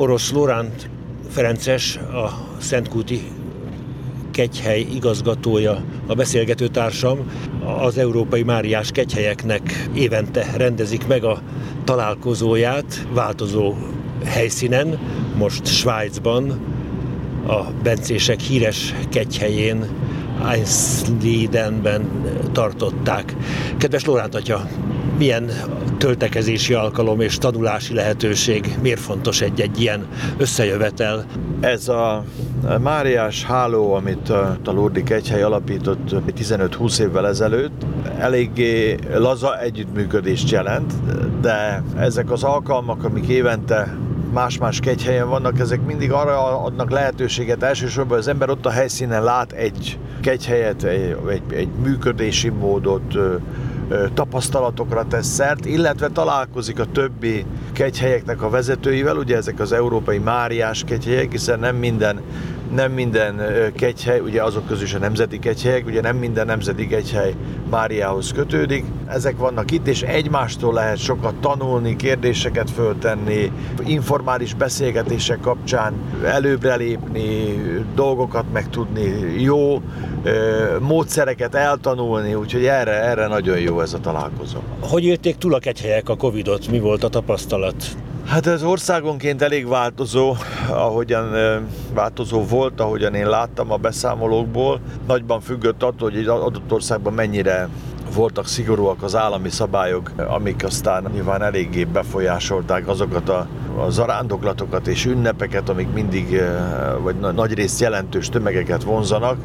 Orosz Lóránt Ferences, a Szentkúti kegyhely igazgatója, a beszélgető társam, az Európai Máriás kegyhelyeknek évente rendezik meg a találkozóját változó helyszínen, most Svájcban, a bencések híres kegyhelyén, Einsiedenben tartották. Kedves Lóránt atya, milyen töltekezési alkalom és tanulási lehetőség, miért fontos egy-egy ilyen összejövetel? Ez a Máriás háló, amit a Lurdik Egyhely alapított 15-20 évvel ezelőtt, eléggé laza együttműködést jelent, de ezek az alkalmak, amik évente más-más kegyhelyen vannak, ezek mindig arra adnak lehetőséget. Elsősorban, az ember ott a helyszínen lát egy kegyhelyet, egy, egy, egy működési módot, tapasztalatokra tesz szert, illetve találkozik a többi kegyhelyeknek a vezetőivel, ugye ezek az európai máriás kegyhelyek, hiszen nem minden nem minden kegyhely, ugye azok közül is a nemzeti kegyhelyek, ugye nem minden nemzeti kegyhely Máriához kötődik. Ezek vannak itt, és egymástól lehet sokat tanulni, kérdéseket föltenni, informális beszélgetések kapcsán előbbre lépni, dolgokat megtudni, jó módszereket eltanulni, úgyhogy erre, erre nagyon jó ez a találkozó. Hogy élték túl a kegyhelyek a Covid-ot? Mi volt a tapasztalat? Hát ez országonként elég változó, ahogyan változó volt, ahogyan én láttam a beszámolókból. Nagyban függött attól, hogy egy adott országban mennyire voltak szigorúak az állami szabályok, amik aztán nyilván eléggé befolyásolták azokat a, zarándoklatokat és ünnepeket, amik mindig, vagy nagy részt jelentős tömegeket vonzanak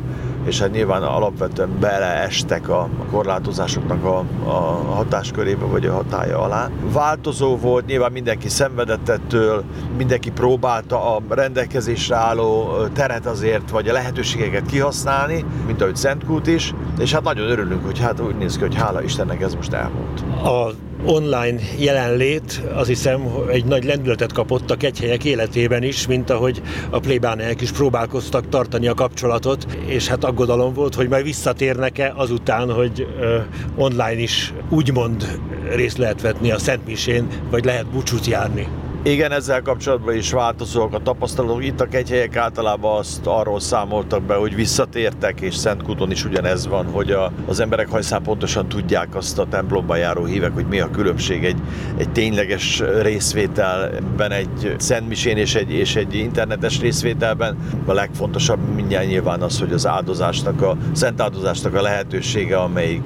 és hát nyilván alapvetően beleestek a korlátozásoknak a, a hatáskörébe vagy a hatája alá. Változó volt, nyilván mindenki szenvedett ettől, mindenki próbálta a rendelkezésre álló teret azért, vagy a lehetőségeket kihasználni, mint ahogy Szentkút is, és hát nagyon örülünk, hogy hát úgy néz ki, hogy hála Istennek ez most elmúlt. A online jelenlét azt hiszem egy nagy lendületet kapott a kegyhelyek életében is, mint ahogy a plébániák is próbálkoztak tartani a kapcsolatot, és hát aggodalom volt, hogy majd visszatérnek-e azután, hogy online is úgymond részt lehet vetni a Szentmisén, vagy lehet búcsút járni. Igen, ezzel kapcsolatban is változóak a tapasztalatok. Itt a kegyhelyek általában azt arról számoltak be, hogy visszatértek, és Szentkúton is ugyanez van, hogy a, az emberek hajszán pontosan tudják azt a templomba járó hívek, hogy mi a különbség egy, egy tényleges részvételben, egy szentmisén és egy, és egy internetes részvételben. A legfontosabb mindjárt nyilván az, hogy az áldozásnak, a szent áldozásnak a lehetősége, amelyik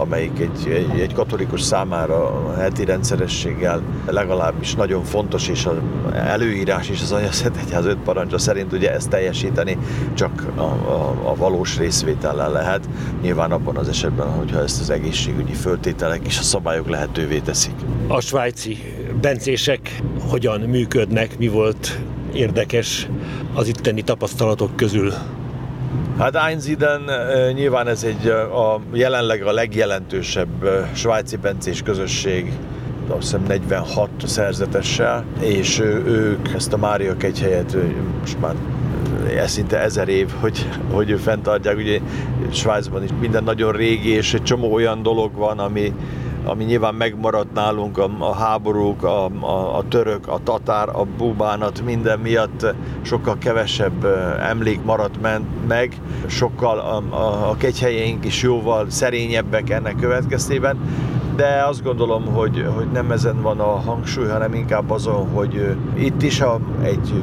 amelyik egy, egy, egy katolikus számára heti rendszerességgel legalábbis nagyon fontos, és az előírás is az Szent Egyház öt parancsa szerint ugye ezt teljesíteni csak a, a, a valós részvétellel lehet. Nyilván abban az esetben, hogyha ezt az egészségügyi föltételek és a szabályok lehetővé teszik. A svájci bencések hogyan működnek, mi volt érdekes az itteni tapasztalatok közül? Hát Einsiden nyilván ez egy a, jelenleg a legjelentősebb svájci bencés közösség, azt hiszem 46 szerzetessel, és ők ezt a Mária kegyhelyet most már szinte ezer év, hogy, hogy fenntartják. Ugye Svájcban is minden nagyon régi, és egy csomó olyan dolog van, ami, ami nyilván megmaradt nálunk, a, a háborúk, a, a, a török, a tatár, a búbánat, minden miatt sokkal kevesebb emlék maradt ment meg, sokkal a, a, a kegyhelyeink is jóval szerényebbek ennek következtében, de azt gondolom, hogy, hogy nem ezen van a hangsúly, hanem inkább azon, hogy itt is a, egy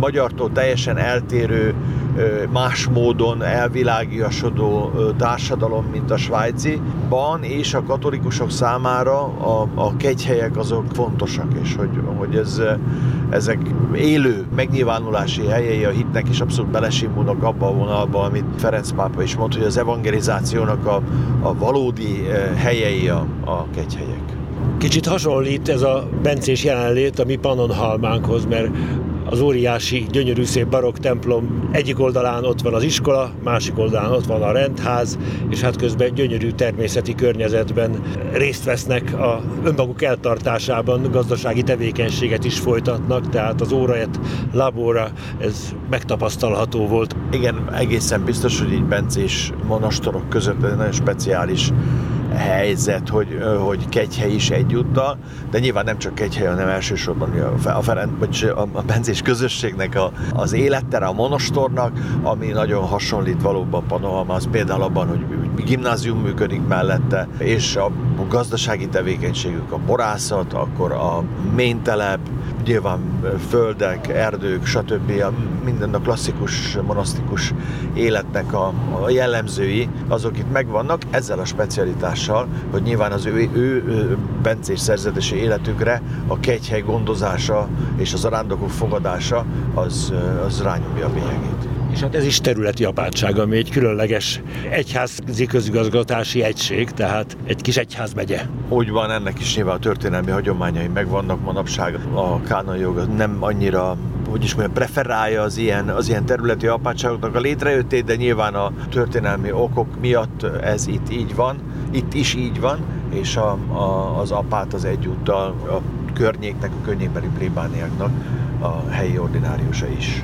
magyartól teljesen eltérő más módon elvilágiasodó társadalom, mint a svájciban, és a katolikusok számára a, a kegyhelyek azok fontosak, és hogy, hogy ez, ezek élő megnyilvánulási helyei a hitnek, és abszolút belesimulnak abba a vonalba, amit Ferenc pápa is mondta, hogy az evangelizációnak a, a valódi helyei a, a kegyhelyek. Kicsit hasonlít ez a bencés jelenlét a mi Pannonhalmánkhoz, mert az óriási, gyönyörű szép barokk templom egyik oldalán ott van az iskola, másik oldalán ott van a rendház, és hát közben gyönyörű természeti környezetben részt vesznek a önmaguk eltartásában, gazdasági tevékenységet is folytatnak, tehát az óraet, labóra, ez megtapasztalható volt. Igen, egészen biztos, hogy így bencés monastorok között egy nagyon speciális helyzet, hogy, hogy Kegyhely is egyúttal, de nyilván nem csak Kegyhely, hanem elsősorban a, Ferenc, vagy a Benzés közösségnek a, az élettere, a monostornak, ami nagyon hasonlít valóban Panohalmához, például abban, hogy gimnázium működik mellette, és a gazdasági tevékenységük, a borászat, akkor a méntelep, nyilván földek, erdők, stb. Minden a klasszikus, monasztikus életnek a, a jellemzői, azok itt megvannak, ezzel a specialitással, hogy nyilván az ő, ő, ő bencés szerzetesi életükre a kegyhely gondozása és az arándokok fogadása az, az rányomja a bélyegét. És hát ez is területi apátság, ami egy különleges egyházi közigazgatási egység, tehát egy kis egyházmegye. Úgy van, ennek is nyilván a történelmi hagyományai megvannak manapság. A kánai jog nem annyira hogy is mondjam, preferálja az ilyen, az ilyen területi apátságoknak a létrejöttét, de nyilván a történelmi okok miatt ez itt így van, itt is így van, és a, a, az apát az egyúttal a környéknek, a környékbeli plébániáknak a helyi ordináriusa is.